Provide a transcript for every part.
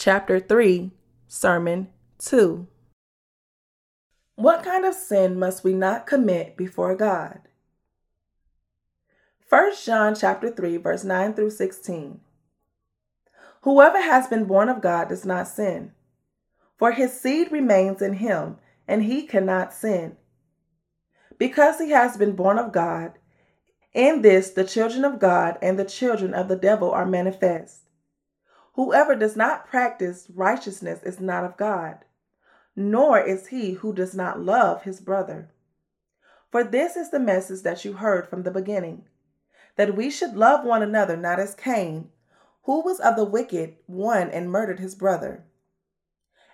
chapter 3, sermon 2. What kind of sin must we not commit before God? 1 John chapter 3 verse 9 through 16. Whoever has been born of God does not sin, for his seed remains in him, and he cannot sin. Because he has been born of God, in this the children of God and the children of the devil are manifest. Whoever does not practice righteousness is not of God, nor is he who does not love his brother. For this is the message that you heard from the beginning that we should love one another, not as Cain, who was of the wicked one and murdered his brother.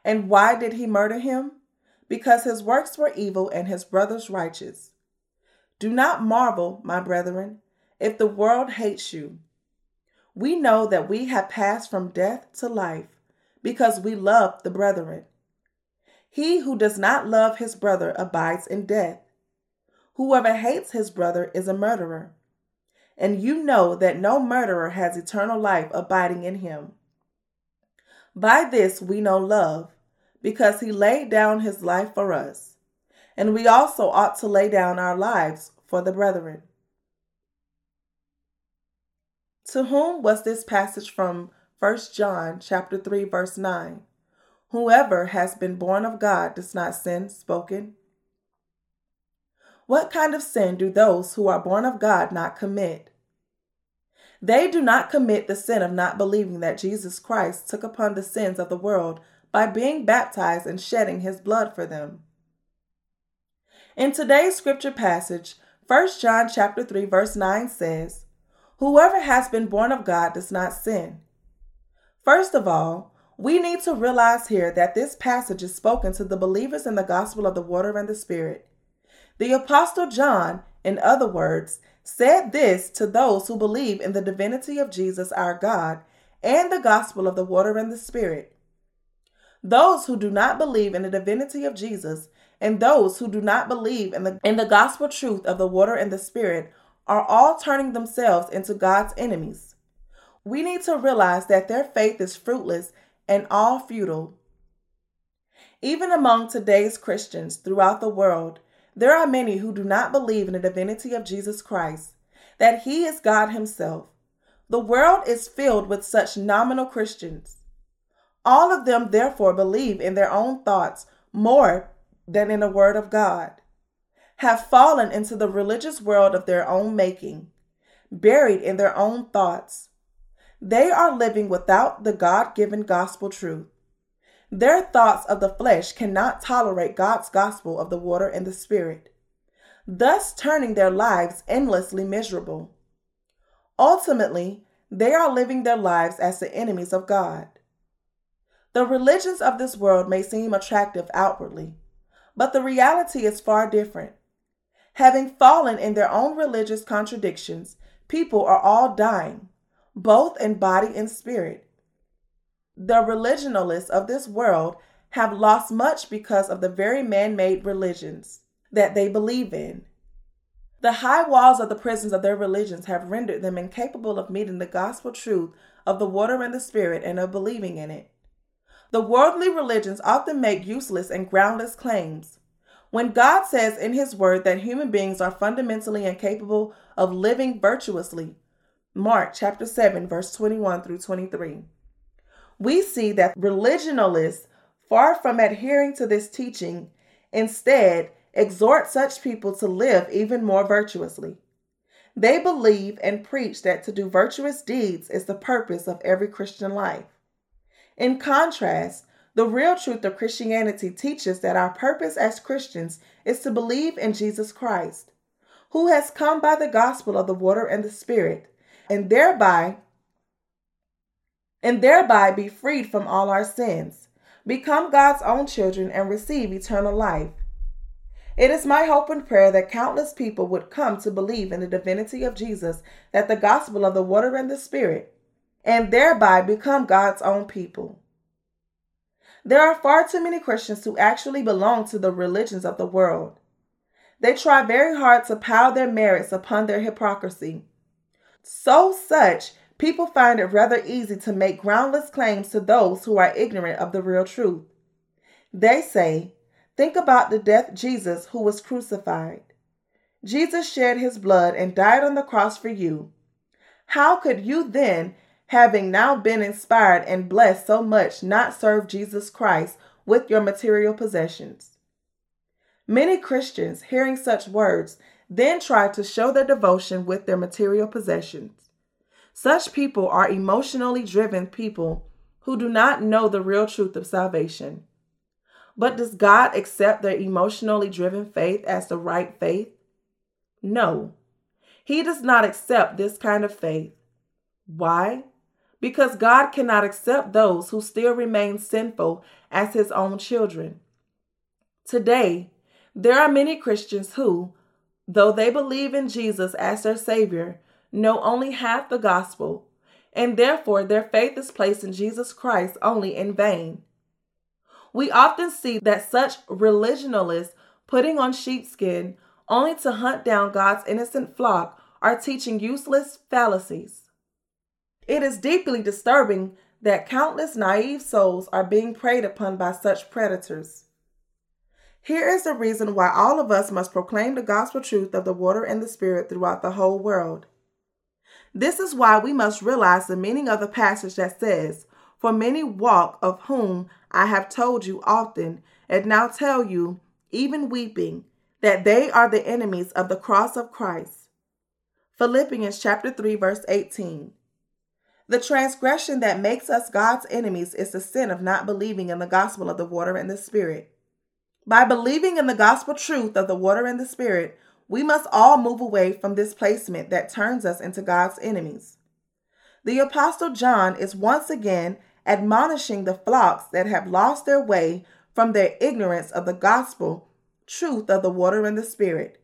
And why did he murder him? Because his works were evil and his brother's righteous. Do not marvel, my brethren, if the world hates you. We know that we have passed from death to life because we love the brethren. He who does not love his brother abides in death. Whoever hates his brother is a murderer. And you know that no murderer has eternal life abiding in him. By this we know love, because he laid down his life for us. And we also ought to lay down our lives for the brethren. To whom was this passage from 1 John chapter 3 verse 9? Whoever has been born of God does not sin spoken. What kind of sin do those who are born of God not commit? They do not commit the sin of not believing that Jesus Christ took upon the sins of the world by being baptized and shedding his blood for them. In today's scripture passage, 1 John chapter 3 verse 9 says, Whoever has been born of God does not sin. First of all, we need to realize here that this passage is spoken to the believers in the gospel of the water and the Spirit. The Apostle John, in other words, said this to those who believe in the divinity of Jesus our God and the gospel of the water and the Spirit. Those who do not believe in the divinity of Jesus and those who do not believe in the, in the gospel truth of the water and the Spirit are all turning themselves into God's enemies. We need to realize that their faith is fruitless and all futile. Even among today's Christians throughout the world, there are many who do not believe in the divinity of Jesus Christ, that He is God Himself. The world is filled with such nominal Christians. All of them, therefore, believe in their own thoughts more than in the Word of God have fallen into the religious world of their own making, buried in their own thoughts. They are living without the God given gospel truth. Their thoughts of the flesh cannot tolerate God's gospel of the water and the spirit, thus turning their lives endlessly miserable. Ultimately, they are living their lives as the enemies of God. The religions of this world may seem attractive outwardly, but the reality is far different. Having fallen in their own religious contradictions, people are all dying, both in body and spirit. The religionalists of this world have lost much because of the very man made religions that they believe in. The high walls of the prisons of their religions have rendered them incapable of meeting the gospel truth of the water and the spirit and of believing in it. The worldly religions often make useless and groundless claims. When God says in His Word that human beings are fundamentally incapable of living virtuously, Mark chapter 7, verse 21 through 23, we see that religionalists, far from adhering to this teaching, instead exhort such people to live even more virtuously. They believe and preach that to do virtuous deeds is the purpose of every Christian life. In contrast, the real truth of Christianity teaches that our purpose as Christians is to believe in Jesus Christ, who has come by the gospel of the water and the spirit, and thereby and thereby be freed from all our sins, become God's own children and receive eternal life. It is my hope and prayer that countless people would come to believe in the divinity of Jesus, that the gospel of the water and the spirit, and thereby become God's own people. There are far too many Christians who actually belong to the religions of the world. They try very hard to pile their merits upon their hypocrisy. So such people find it rather easy to make groundless claims to those who are ignorant of the real truth. They say, Think about the death Jesus who was crucified. Jesus shed his blood and died on the cross for you. How could you then, having now been inspired and blessed so much, not serve Jesus Christ with your material possessions? Many Christians, hearing such words, then try to show their devotion with their material possessions. Such people are emotionally driven people who do not know the real truth of salvation. But does God accept their emotionally driven faith as the right faith? No. He does not accept this kind of faith. Why? Because God cannot accept those who still remain sinful as his own children. Today, there are many Christians who, though they believe in Jesus as their Savior, know only half the gospel, and therefore their faith is placed in Jesus Christ only in vain. We often see that such religionalists putting on sheepskin only to hunt down God's innocent flock are teaching useless fallacies. It is deeply disturbing that countless naive souls are being preyed upon by such predators. Here is the reason why all of us must proclaim the gospel truth of the water and the spirit throughout the whole world. This is why we must realize the meaning of the passage that says, For many walk, of whom I have told you often, and now tell you, even weeping, that they are the enemies of the cross of Christ. Philippians chapter 3 verse 18. The transgression that makes us God's enemies is the sin of not believing in the gospel of the water and the spirit. By believing in the gospel truth of the water and the spirit, we must all move away from this placement that turns us into God's enemies. The apostle John is once again admonishing the flocks that have lost their way from their ignorance of the gospel truth of the water and the spirit.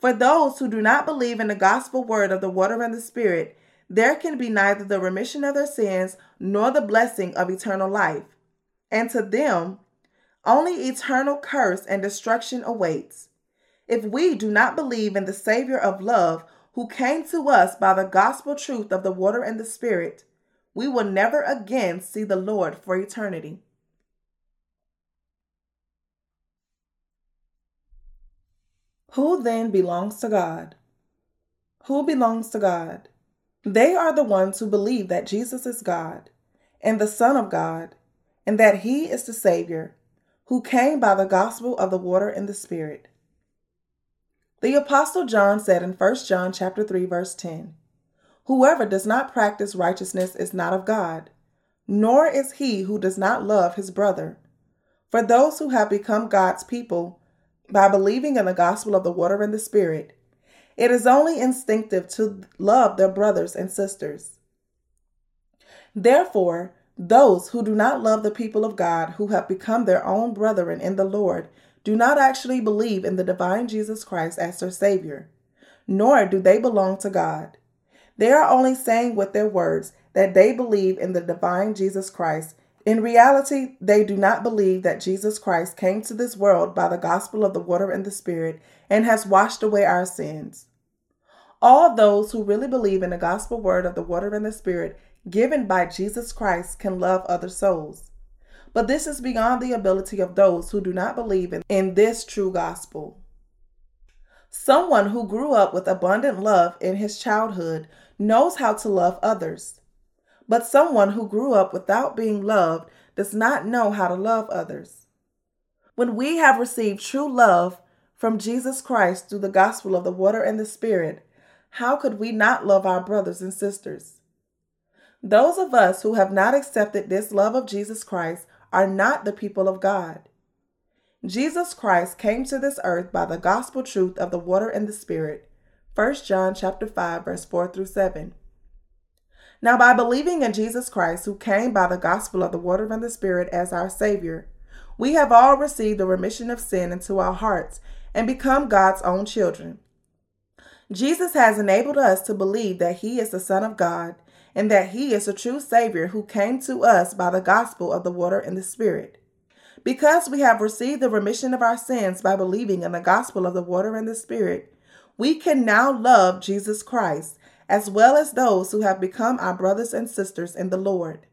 For those who do not believe in the gospel word of the water and the spirit, there can be neither the remission of their sins nor the blessing of eternal life. And to them, only eternal curse and destruction awaits. If we do not believe in the Savior of love who came to us by the gospel truth of the water and the spirit, we will never again see the Lord for eternity. Who then belongs to God? Who belongs to God? They are the ones who believe that Jesus is God and the Son of God, and that He is the Savior who came by the gospel of the water and the Spirit. The apostle John said in 1 John chapter 3 verse 10, Whoever does not practice righteousness is not of God, nor is he who does not love his brother. For those who have become God's people by believing in the gospel of the water and the Spirit, it is only instinctive to love their brothers and sisters. Therefore, those who do not love the people of God, who have become their own brethren in the Lord, do not actually believe in the divine Jesus Christ as their Savior, nor do they belong to God. They are only saying with their words that they believe in the divine Jesus Christ. In reality, they do not believe that Jesus Christ came to this world by the gospel of the water and the Spirit and has washed away our sins. All those who really believe in the gospel word of the water and the Spirit given by Jesus Christ can love other souls. But this is beyond the ability of those who do not believe in, in this true gospel. Someone who grew up with abundant love in his childhood knows how to love others. But someone who grew up without being loved does not know how to love others. When we have received true love from Jesus Christ through the gospel of the water and the Spirit, how could we not love our brothers and sisters? Those of us who have not accepted this love of Jesus Christ are not the people of God. Jesus Christ came to this earth by the gospel truth of the water and the Spirit 1 John chapter 5 verse 4 through 7. Now by believing in Jesus Christ who came by the gospel of the water and the spirit as our savior, we have all received the remission of sin into our hearts and become God's own children. Jesus has enabled us to believe that he is the son of God and that he is the true savior who came to us by the gospel of the water and the spirit. Because we have received the remission of our sins by believing in the gospel of the water and the spirit, we can now love Jesus Christ as well as those who have become our brothers and sisters in the Lord.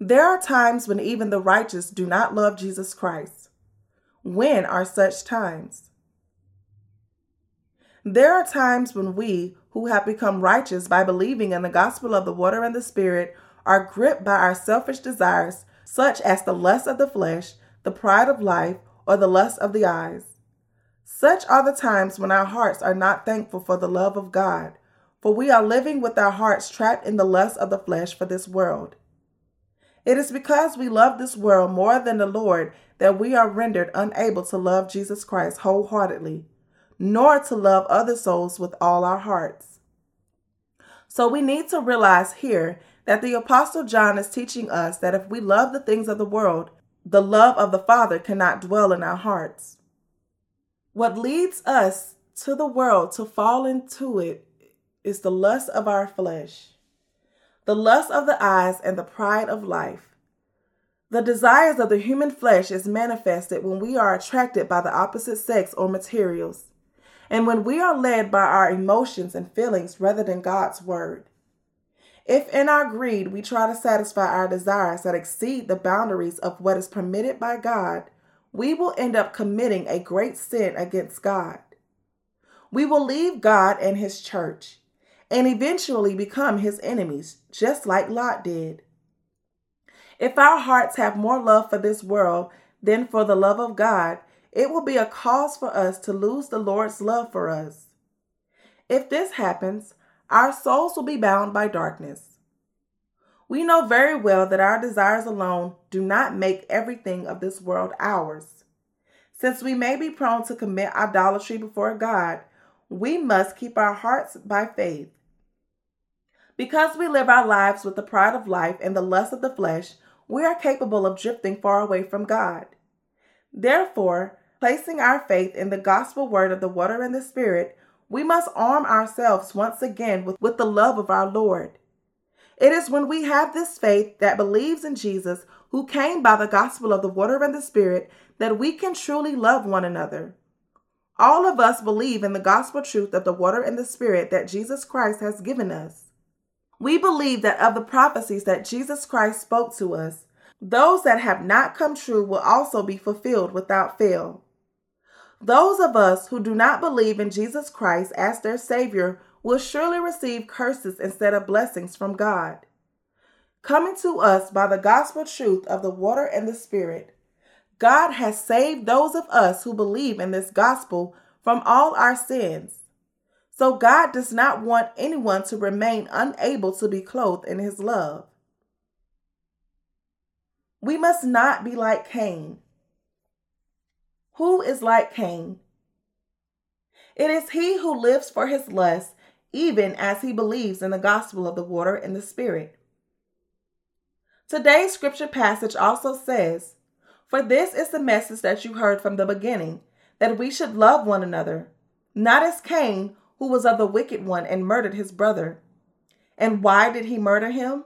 There are times when even the righteous do not love Jesus Christ. When are such times? There are times when we, who have become righteous by believing in the gospel of the water and the Spirit, are gripped by our selfish desires, such as the lust of the flesh, the pride of life, or the lust of the eyes. Such are the times when our hearts are not thankful for the love of God, for we are living with our hearts trapped in the lust of the flesh for this world. It is because we love this world more than the Lord that we are rendered unable to love Jesus Christ wholeheartedly, nor to love other souls with all our hearts. So we need to realize here that the Apostle John is teaching us that if we love the things of the world, the love of the Father cannot dwell in our hearts. What leads us to the world to fall into it is the lust of our flesh the lust of the eyes, and the pride of life. The desires of the human flesh is manifested when we are attracted by the opposite sex or materials, and when we are led by our emotions and feelings rather than God's word. If in our greed we try to satisfy our desires that exceed the boundaries of what is permitted by God, we will end up committing a great sin against God. We will leave God and His church and eventually become his enemies, just like Lot did. If our hearts have more love for this world than for the love of God, it will be a cause for us to lose the Lord's love for us. If this happens, our souls will be bound by darkness. We know very well that our desires alone do not make everything of this world ours. Since we may be prone to commit idolatry before God, we must keep our hearts by faith. Because we live our lives with the pride of life and the lust of the flesh, we are capable of drifting far away from God. Therefore, placing our faith in the gospel word of the water and the Spirit, we must arm ourselves once again with, with the love of our Lord. It is when we have this faith that believes in Jesus, who came by the gospel of the water and the Spirit, that we can truly love one another. All of us believe in the gospel truth of the water and the Spirit that Jesus Christ has given us. We believe that of the prophecies that Jesus Christ spoke to us, those that have not come true will also be fulfilled without fail. Those of us who do not believe in Jesus Christ as their Savior will surely receive curses instead of blessings from God. Coming to us by the gospel truth of the water and the Spirit, God has saved those of us who believe in this gospel from all our sins so God does not want anyone to remain unable to be clothed in his love. We must not be like Cain. Who is like Cain? It is he who lives for his lust, even as he believes in the gospel of the water and the Spirit. Today's scripture passage also says, For this is the message that you heard from the beginning, that we should love one another, not as Cain, who was of the wicked one and murdered his brother. And why did he murder him?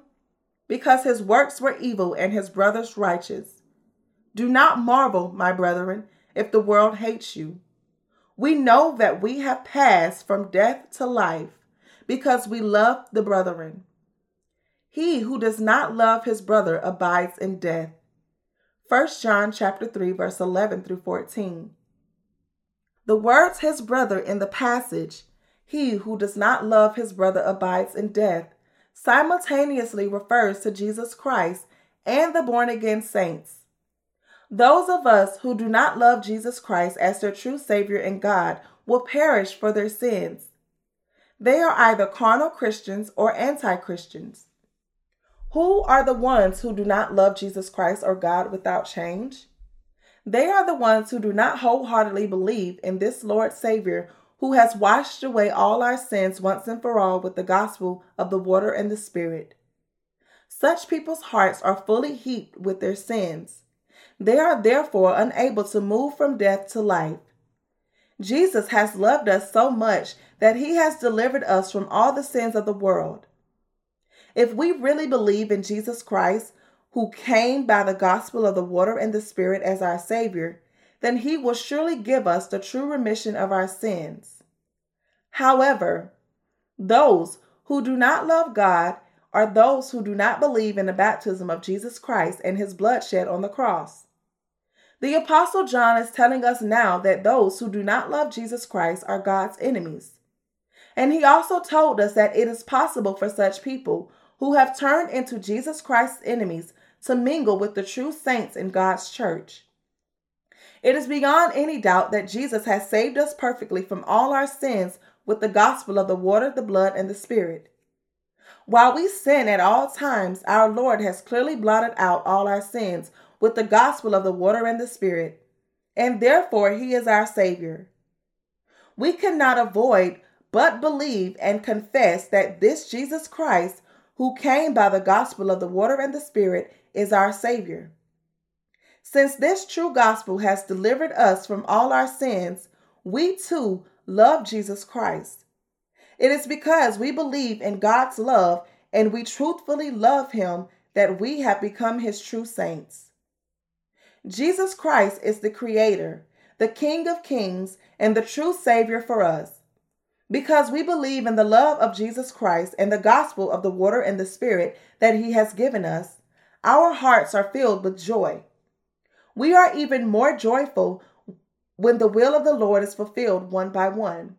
Because his works were evil and his brothers righteous. Do not marvel, my brethren, if the world hates you. We know that we have passed from death to life because we love the brethren. He who does not love his brother abides in death. 1 John chapter 3 verse 11 through 14. The words his brother in the passage he who does not love his brother abides in death, simultaneously refers to Jesus Christ and the born again saints. Those of us who do not love Jesus Christ as their true Savior and God will perish for their sins. They are either carnal Christians or anti Christians. Who are the ones who do not love Jesus Christ or God without change? They are the ones who do not wholeheartedly believe in this Lord Savior who has washed away all our sins once and for all with the gospel of the water and the Spirit. Such people's hearts are fully heaped with their sins. They are therefore unable to move from death to life. Jesus has loved us so much that he has delivered us from all the sins of the world. If we really believe in Jesus Christ, who came by the gospel of the water and the Spirit as our Savior, then he will surely give us the true remission of our sins. However, those who do not love God are those who do not believe in the baptism of Jesus Christ and his bloodshed on the cross. The Apostle John is telling us now that those who do not love Jesus Christ are God's enemies. And he also told us that it is possible for such people who have turned into Jesus Christ's enemies to mingle with the true saints in God's church. It is beyond any doubt that Jesus has saved us perfectly from all our sins with the gospel of the water, the blood, and the Spirit. While we sin at all times, our Lord has clearly blotted out all our sins with the gospel of the water and the Spirit, and therefore He is our Savior. We cannot avoid but believe and confess that this Jesus Christ, who came by the gospel of the water and the Spirit, is our Savior. Since this true gospel has delivered us from all our sins, we too love Jesus Christ. It is because we believe in God's love and we truthfully love Him that we have become His true saints. Jesus Christ is the Creator, the King of Kings, and the true Savior for us. Because we believe in the love of Jesus Christ and the gospel of the water and the Spirit that He has given us, our hearts are filled with joy. We are even more joyful when the will of the Lord is fulfilled one by one.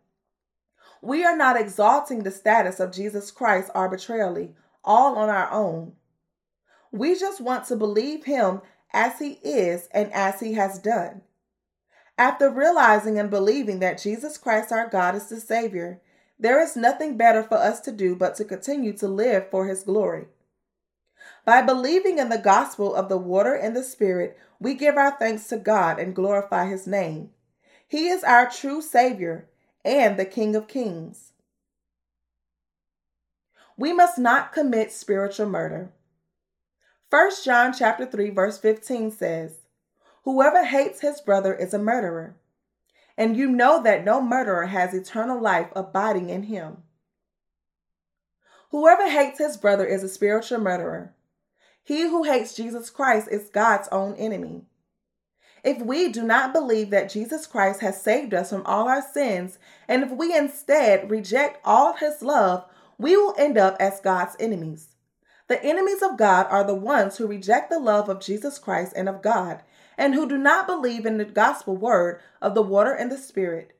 We are not exalting the status of Jesus Christ arbitrarily, all on our own. We just want to believe Him as He is and as He has done. After realizing and believing that Jesus Christ our God is the Savior, there is nothing better for us to do but to continue to live for His glory. By believing in the gospel of the water and the Spirit, we give our thanks to God and glorify His name. He is our true Savior and the King of Kings. We must not commit spiritual murder. 1 John chapter 3 verse 15 says, Whoever hates his brother is a murderer, and you know that no murderer has eternal life abiding in him. Whoever hates his brother is a spiritual murderer. He who hates Jesus Christ is God's own enemy. If we do not believe that Jesus Christ has saved us from all our sins, and if we instead reject all his love, we will end up as God's enemies. The enemies of God are the ones who reject the love of Jesus Christ and of God, and who do not believe in the gospel word of the water and the Spirit.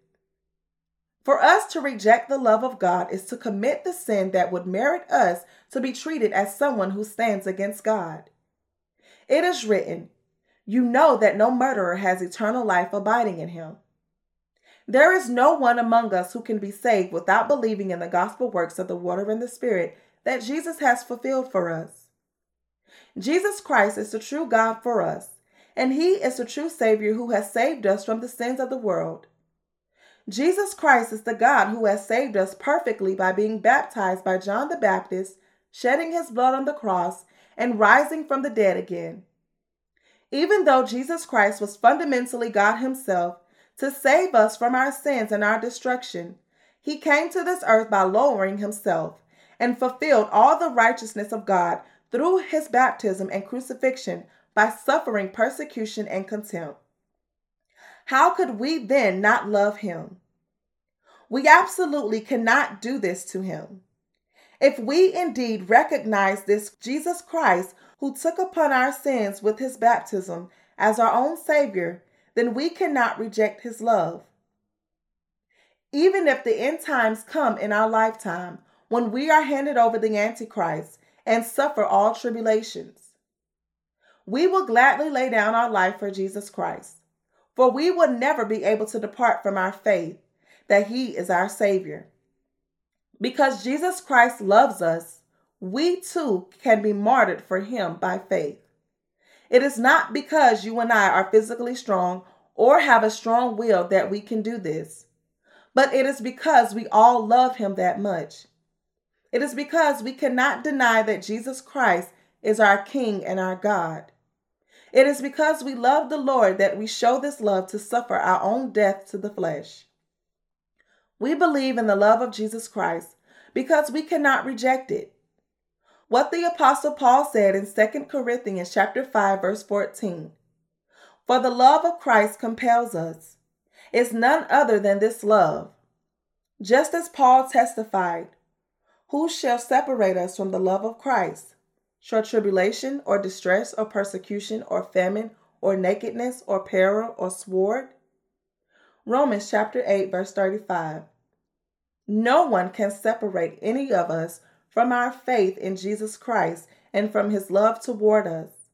For us to reject the love of God is to commit the sin that would merit us to be treated as someone who stands against God. It is written, You know that no murderer has eternal life abiding in him. There is no one among us who can be saved without believing in the gospel works of the water and the Spirit that Jesus has fulfilled for us. Jesus Christ is the true God for us, and He is the true Savior who has saved us from the sins of the world. Jesus Christ is the God who has saved us perfectly by being baptized by John the Baptist, shedding his blood on the cross, and rising from the dead again. Even though Jesus Christ was fundamentally God himself to save us from our sins and our destruction, he came to this earth by lowering himself and fulfilled all the righteousness of God through his baptism and crucifixion by suffering persecution and contempt. How could we then not love him? We absolutely cannot do this to him. If we indeed recognize this Jesus Christ who took upon our sins with his baptism as our own Savior, then we cannot reject his love. Even if the end times come in our lifetime, when we are handed over the Antichrist and suffer all tribulations, we will gladly lay down our life for Jesus Christ. For we will never be able to depart from our faith that He is our Savior. Because Jesus Christ loves us, we too can be martyred for Him by faith. It is not because you and I are physically strong or have a strong will that we can do this, but it is because we all love Him that much. It is because we cannot deny that Jesus Christ is our King and our God. It is because we love the Lord that we show this love to suffer our own death to the flesh. We believe in the love of Jesus Christ because we cannot reject it. What the apostle Paul said in 2 Corinthians chapter 5 verse 14. For the love of Christ compels us. It's none other than this love. Just as Paul testified, Who shall separate us from the love of Christ? Shall tribulation, or distress, or persecution, or famine, or nakedness, or peril, or sword? Romans chapter 8, verse 35. No one can separate any of us from our faith in Jesus Christ and from his love toward us.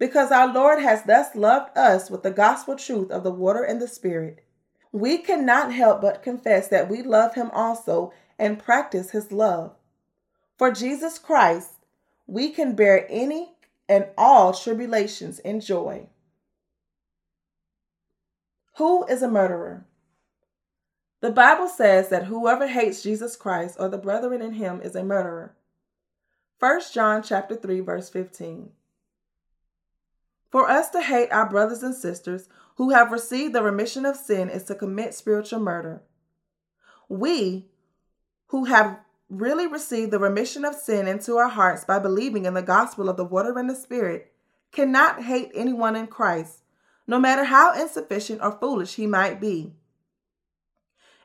Because our Lord has thus loved us with the gospel truth of the water and the Spirit, we cannot help but confess that we love him also and practice his love. For Jesus Christ, we can bear any and all tribulations in joy. Who is a murderer? The Bible says that whoever hates Jesus Christ or the brethren in him is a murderer. 1 John chapter 3 verse 15. For us to hate our brothers and sisters who have received the remission of sin is to commit spiritual murder. We who have really receive the remission of sin into our hearts by believing in the gospel of the water and the spirit cannot hate anyone in Christ, no matter how insufficient or foolish he might be.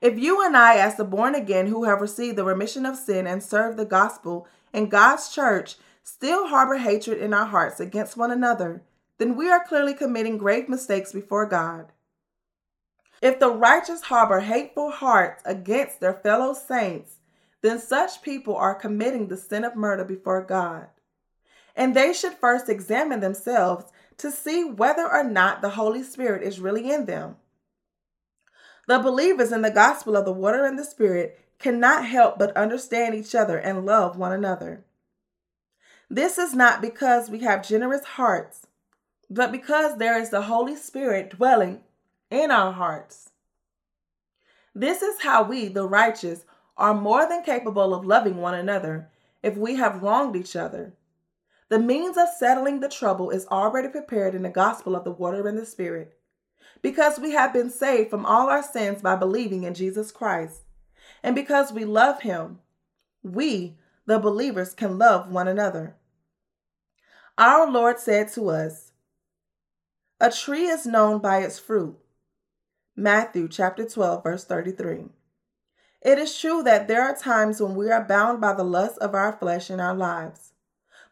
If you and I, as the born again who have received the remission of sin and serve the gospel in God's church, still harbor hatred in our hearts against one another, then we are clearly committing grave mistakes before God. If the righteous harbor hateful hearts against their fellow saints, then such people are committing the sin of murder before God. And they should first examine themselves to see whether or not the Holy Spirit is really in them. The believers in the gospel of the water and the spirit cannot help but understand each other and love one another. This is not because we have generous hearts, but because there is the Holy Spirit dwelling in our hearts. This is how we, the righteous, are more than capable of loving one another if we have wronged each other. The means of settling the trouble is already prepared in the gospel of the water and the spirit because we have been saved from all our sins by believing in Jesus Christ. And because we love him, we, the believers, can love one another. Our Lord said to us, A tree is known by its fruit. Matthew chapter 12, verse 33. It is true that there are times when we are bound by the lust of our flesh in our lives.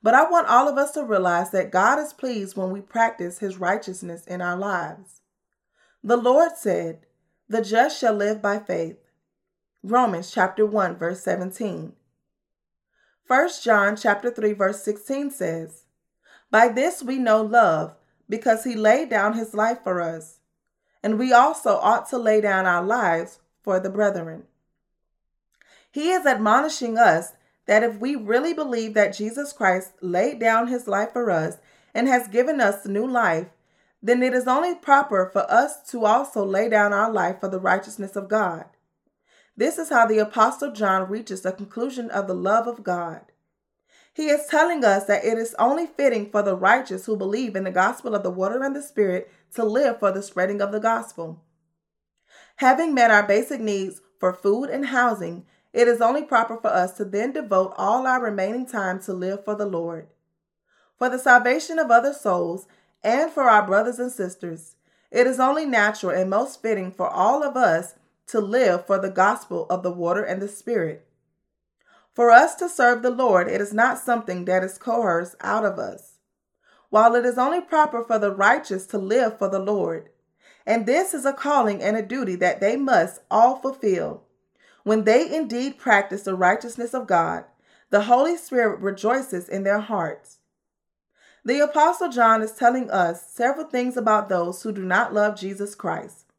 But I want all of us to realize that God is pleased when we practice his righteousness in our lives. The Lord said, The just shall live by faith. Romans chapter 1 verse 17. 1 John chapter 3 verse 16 says, By this we know love, because he laid down his life for us, and we also ought to lay down our lives for the brethren. He is admonishing us that if we really believe that Jesus Christ laid down his life for us and has given us new life, then it is only proper for us to also lay down our life for the righteousness of God. This is how the Apostle John reaches the conclusion of the love of God. He is telling us that it is only fitting for the righteous who believe in the gospel of the water and the spirit to live for the spreading of the gospel. Having met our basic needs for food and housing, it is only proper for us to then devote all our remaining time to live for the Lord. For the salvation of other souls, and for our brothers and sisters. It is only natural and most fitting for all of us to live for the gospel of the water and the spirit. For us to serve the Lord, it is not something that is coerced out of us. While it is only proper for the righteous to live for the Lord, and this is a calling and a duty that they must all fulfill. When they indeed practice the righteousness of God, the Holy Spirit rejoices in their hearts. The Apostle John is telling us several things about those who do not love Jesus Christ.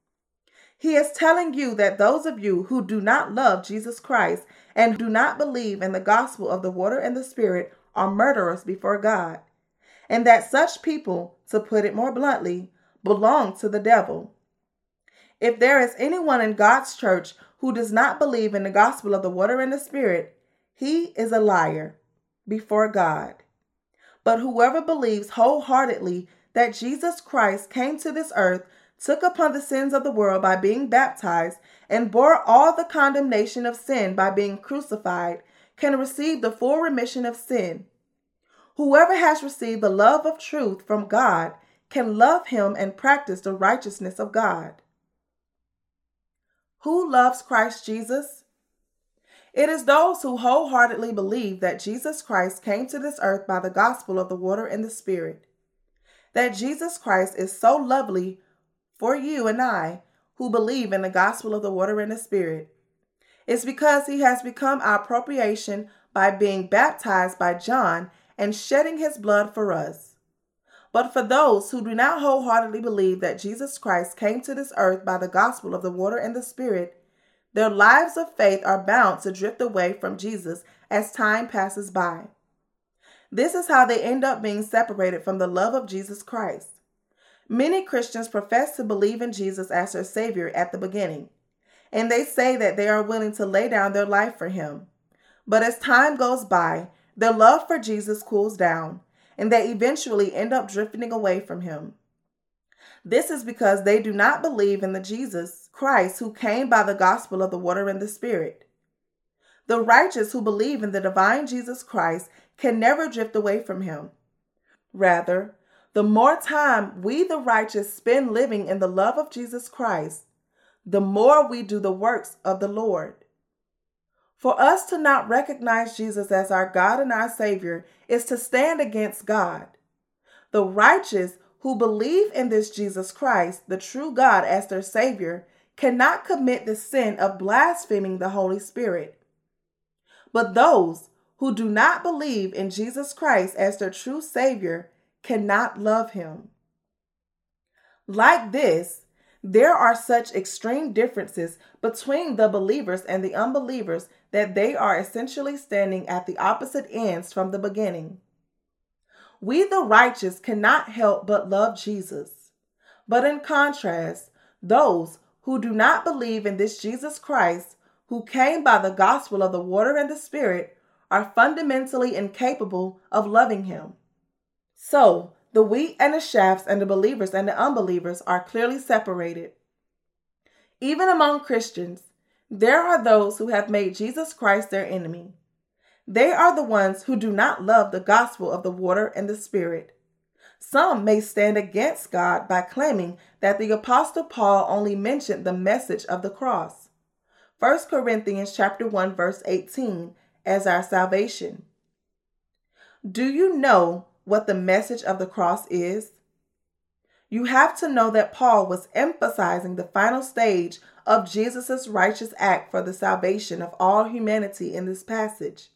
He is telling you that those of you who do not love Jesus Christ and do not believe in the gospel of the water and the spirit are murderers before God, and that such people, to put it more bluntly, belong to the devil. If there is anyone in God's church who does not believe in the gospel of the water and the spirit, he is a liar before God. But whoever believes wholeheartedly that Jesus Christ came to this earth, took upon the sins of the world by being baptized, and bore all the condemnation of sin by being crucified, can receive the full remission of sin. Whoever has received the love of truth from God can love him and practice the righteousness of God. Who loves Christ Jesus? It is those who wholeheartedly believe that Jesus Christ came to this earth by the gospel of the water and the Spirit. That Jesus Christ is so lovely for you and I who believe in the gospel of the water and the Spirit. It's because he has become our propitiation by being baptized by John and shedding his blood for us. But for those who do not wholeheartedly believe that Jesus Christ came to this earth by the gospel of the water and the Spirit, their lives of faith are bound to drift away from Jesus as time passes by. This is how they end up being separated from the love of Jesus Christ. Many Christians profess to believe in Jesus as their Savior at the beginning, and they say that they are willing to lay down their life for Him. But as time goes by, their love for Jesus cools down, and they eventually end up drifting away from Him. This is because they do not believe in the Jesus Christ who came by the gospel of the water and the Spirit. The righteous who believe in the divine Jesus Christ can never drift away from him. Rather, the more time we, the righteous, spend living in the love of Jesus Christ, the more we do the works of the Lord. For us to not recognize Jesus as our God and our Savior is to stand against God. The righteous who believe in this Jesus Christ, the true God, as their Savior, cannot commit the sin of blaspheming the Holy Spirit. But those who do not believe in Jesus Christ as their true Savior cannot love Him. Like this, there are such extreme differences between the believers and the unbelievers that they are essentially standing at the opposite ends from the beginning. We, the righteous, cannot help but love Jesus. But in contrast, those who do not believe in this Jesus Christ, who came by the gospel of the water and the Spirit, are fundamentally incapable of loving Him. So, the wheat and the shafts and the believers and the unbelievers are clearly separated. Even among Christians, there are those who have made Jesus Christ their enemy. They are the ones who do not love the gospel of the water and the Spirit. Some may stand against God by claiming that the apostle Paul only mentioned the message of the cross. 1 Corinthians chapter 1 verse 18 as our salvation. Do you know what the message of the cross is? You have to know that Paul was emphasizing the final stage of Jesus' righteous act for the salvation of all humanity in this passage.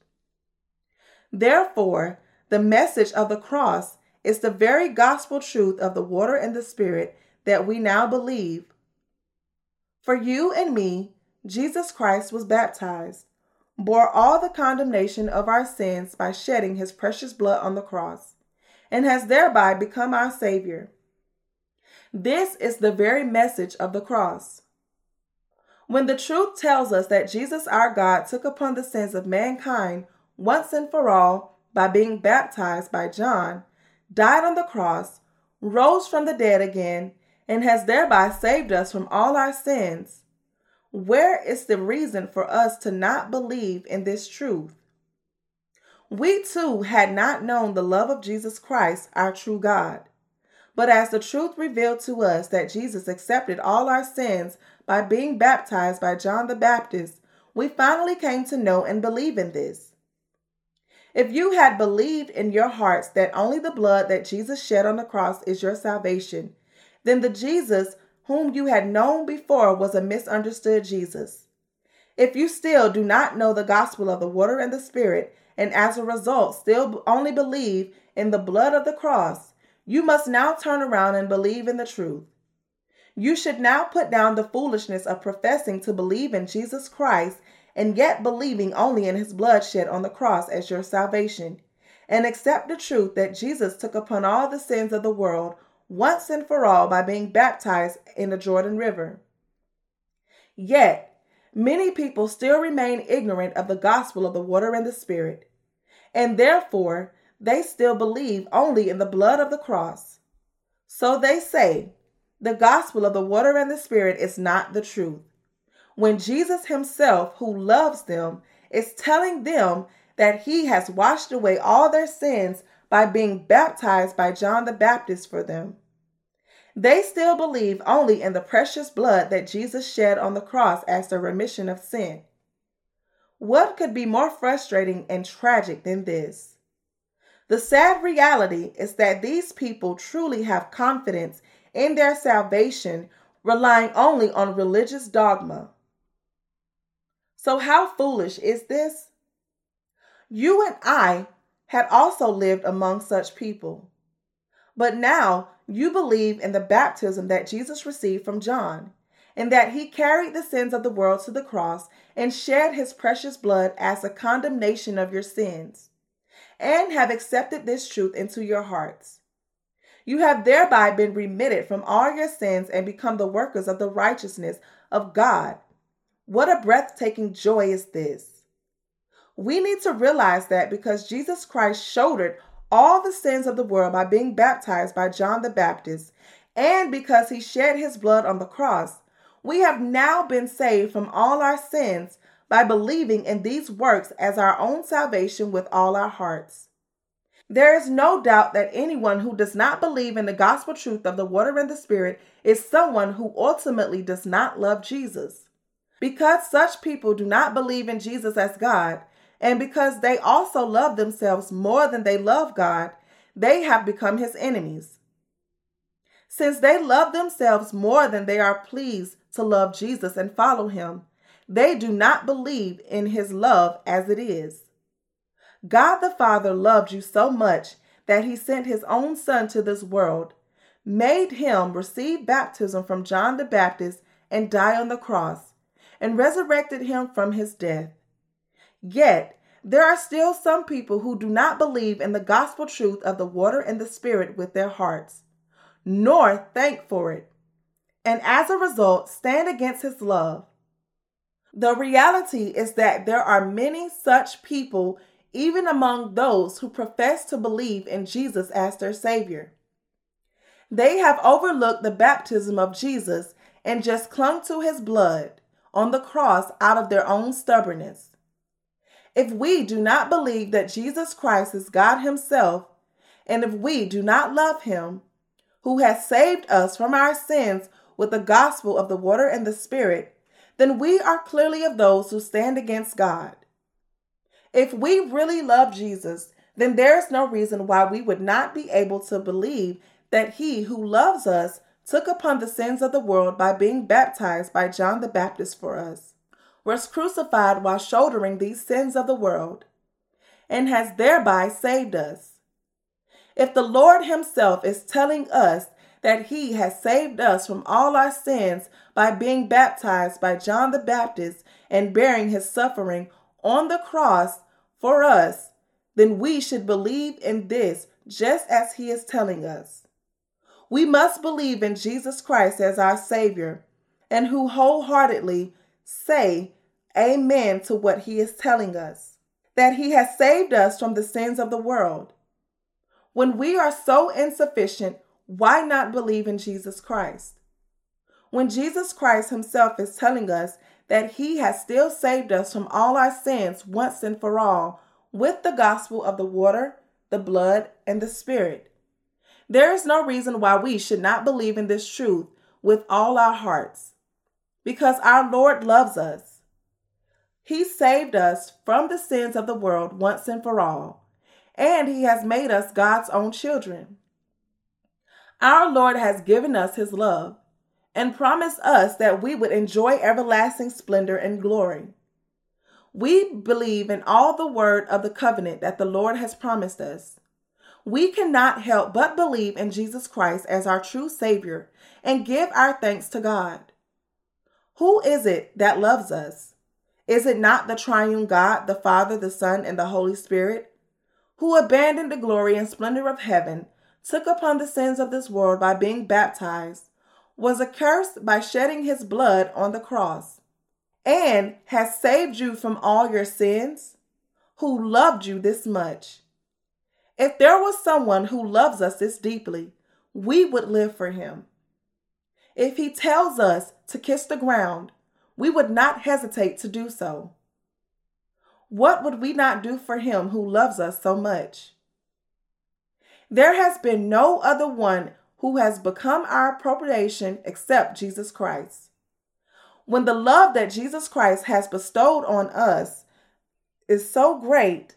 Therefore, the message of the cross is the very gospel truth of the water and the spirit that we now believe. For you and me, Jesus Christ was baptized, bore all the condemnation of our sins by shedding his precious blood on the cross, and has thereby become our Savior. This is the very message of the cross. When the truth tells us that Jesus our God took upon the sins of mankind once and for all by being baptized by John, died on the cross, rose from the dead again, and has thereby saved us from all our sins, where is the reason for us to not believe in this truth? We too had not known the love of Jesus Christ, our true God. But as the truth revealed to us that Jesus accepted all our sins by being baptized by John the Baptist, we finally came to know and believe in this. If you had believed in your hearts that only the blood that Jesus shed on the cross is your salvation, then the Jesus whom you had known before was a misunderstood Jesus. If you still do not know the gospel of the water and the Spirit, and as a result still only believe in the blood of the cross, you must now turn around and believe in the truth. You should now put down the foolishness of professing to believe in Jesus Christ and yet believing only in his blood shed on the cross as your salvation, and accept the truth that Jesus took upon all the sins of the world once and for all by being baptized in the Jordan River. Yet, many people still remain ignorant of the gospel of the water and the Spirit, and therefore they still believe only in the blood of the cross. So they say, the gospel of the water and the Spirit is not the truth when Jesus himself, who loves them, is telling them that he has washed away all their sins by being baptized by John the Baptist for them. They still believe only in the precious blood that Jesus shed on the cross as the remission of sin. What could be more frustrating and tragic than this? The sad reality is that these people truly have confidence in their salvation, relying only on religious dogma. So, how foolish is this? You and I had also lived among such people. But now you believe in the baptism that Jesus received from John, and that he carried the sins of the world to the cross and shed his precious blood as a condemnation of your sins, and have accepted this truth into your hearts. You have thereby been remitted from all your sins and become the workers of the righteousness of God. What a breathtaking joy is this! We need to realize that because Jesus Christ shouldered all the sins of the world by being baptized by John the Baptist, and because he shed his blood on the cross, we have now been saved from all our sins by believing in these works as our own salvation with all our hearts. There is no doubt that anyone who does not believe in the gospel truth of the water and the spirit is someone who ultimately does not love Jesus. Because such people do not believe in Jesus as God, and because they also love themselves more than they love God, they have become his enemies. Since they love themselves more than they are pleased to love Jesus and follow him, they do not believe in his love as it is. God the Father loved you so much that he sent his own Son to this world, made him receive baptism from John the Baptist and die on the cross, and resurrected him from his death. Yet, there are still some people who do not believe in the gospel truth of the water and the spirit with their hearts, nor thank for it, and as a result stand against his love. The reality is that there are many such people, even among those who profess to believe in Jesus as their Savior. They have overlooked the baptism of Jesus and just clung to his blood on the cross out of their own stubbornness. If we do not believe that Jesus Christ is God Himself, and if we do not love Him, who has saved us from our sins with the gospel of the water and the Spirit, then we are clearly of those who stand against God. If we really love Jesus, then there is no reason why we would not be able to believe that He who loves us took upon the sins of the world by being baptized by John the Baptist for us was crucified while shouldering these sins of the world, and has thereby saved us. If the Lord Himself is telling us that He has saved us from all our sins by being baptized by John the Baptist and bearing His suffering on the cross for us, then we should believe in this just as He is telling us. We must believe in Jesus Christ as our Savior and who wholeheartedly say amen to what he is telling us that he has saved us from the sins of the world. When we are so insufficient, why not believe in Jesus Christ? When Jesus Christ himself is telling us that he has still saved us from all our sins once and for all with the gospel of the water, the blood, and the spirit. There is no reason why we should not believe in this truth with all our hearts because our Lord loves us. He saved us from the sins of the world once and for all, and He has made us God's own children. Our Lord has given us His love and promised us that we would enjoy everlasting splendor and glory. We believe in all the word of the covenant that the Lord has promised us. We cannot help but believe in Jesus Christ as our true Savior and give our thanks to God. Who is it that loves us? Is it not the triune God, the Father, the Son, and the Holy Spirit, who abandoned the glory and splendor of heaven, took upon the sins of this world by being baptized, was accursed by shedding his blood on the cross, and has saved you from all your sins, who loved you this much? If there was someone who loves us this deeply, we would live for him. If he tells us to kiss the ground, we would not hesitate to do so. What would we not do for him who loves us so much? There has been no other one who has become our propitiation except Jesus Christ. When the love that Jesus Christ has bestowed on us is so great,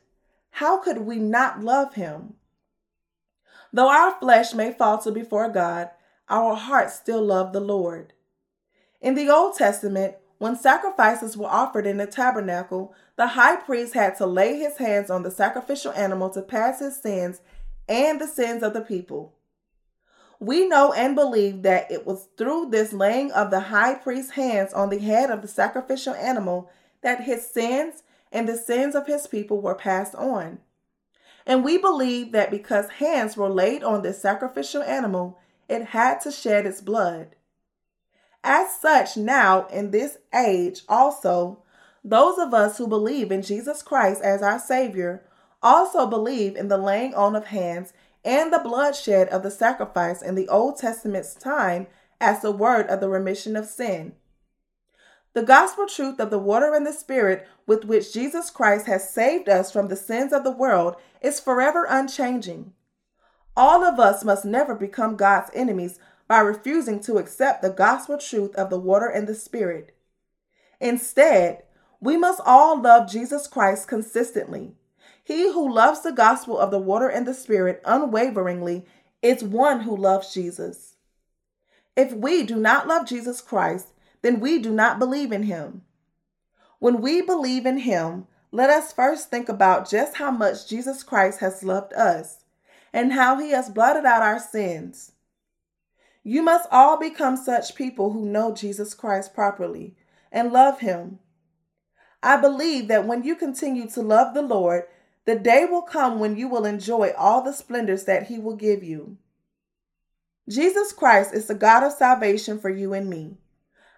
how could we not love him? Though our flesh may falter before God, our hearts still love the Lord. In the Old Testament, when sacrifices were offered in the tabernacle, the high priest had to lay his hands on the sacrificial animal to pass his sins and the sins of the people. We know and believe that it was through this laying of the high priest's hands on the head of the sacrificial animal that his sins and the sins of his people were passed on. And we believe that because hands were laid on this sacrificial animal, it had to shed its blood. As such, now in this age, also, those of us who believe in Jesus Christ as our Savior also believe in the laying on of hands and the bloodshed of the sacrifice in the Old Testament's time as the word of the remission of sin. The gospel truth of the water and the spirit with which Jesus Christ has saved us from the sins of the world is forever unchanging. All of us must never become God's enemies by refusing to accept the gospel truth of the water and the spirit. Instead, we must all love Jesus Christ consistently. He who loves the gospel of the water and the spirit unwaveringly is one who loves Jesus. If we do not love Jesus Christ, then we do not believe in him. When we believe in him, let us first think about just how much Jesus Christ has loved us and how he has blotted out our sins. You must all become such people who know Jesus Christ properly and love him. I believe that when you continue to love the Lord, the day will come when you will enjoy all the splendors that he will give you. Jesus Christ is the God of salvation for you and me.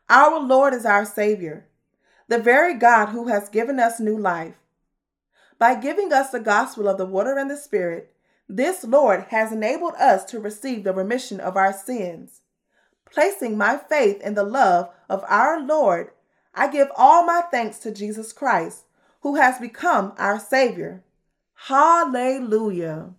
Our Lord is our Savior, the very God who has given us new life. By giving us the gospel of the water and the Spirit, this Lord has enabled us to receive the remission of our sins. Placing my faith in the love of our Lord, I give all my thanks to Jesus Christ, who has become our Savior. Hallelujah.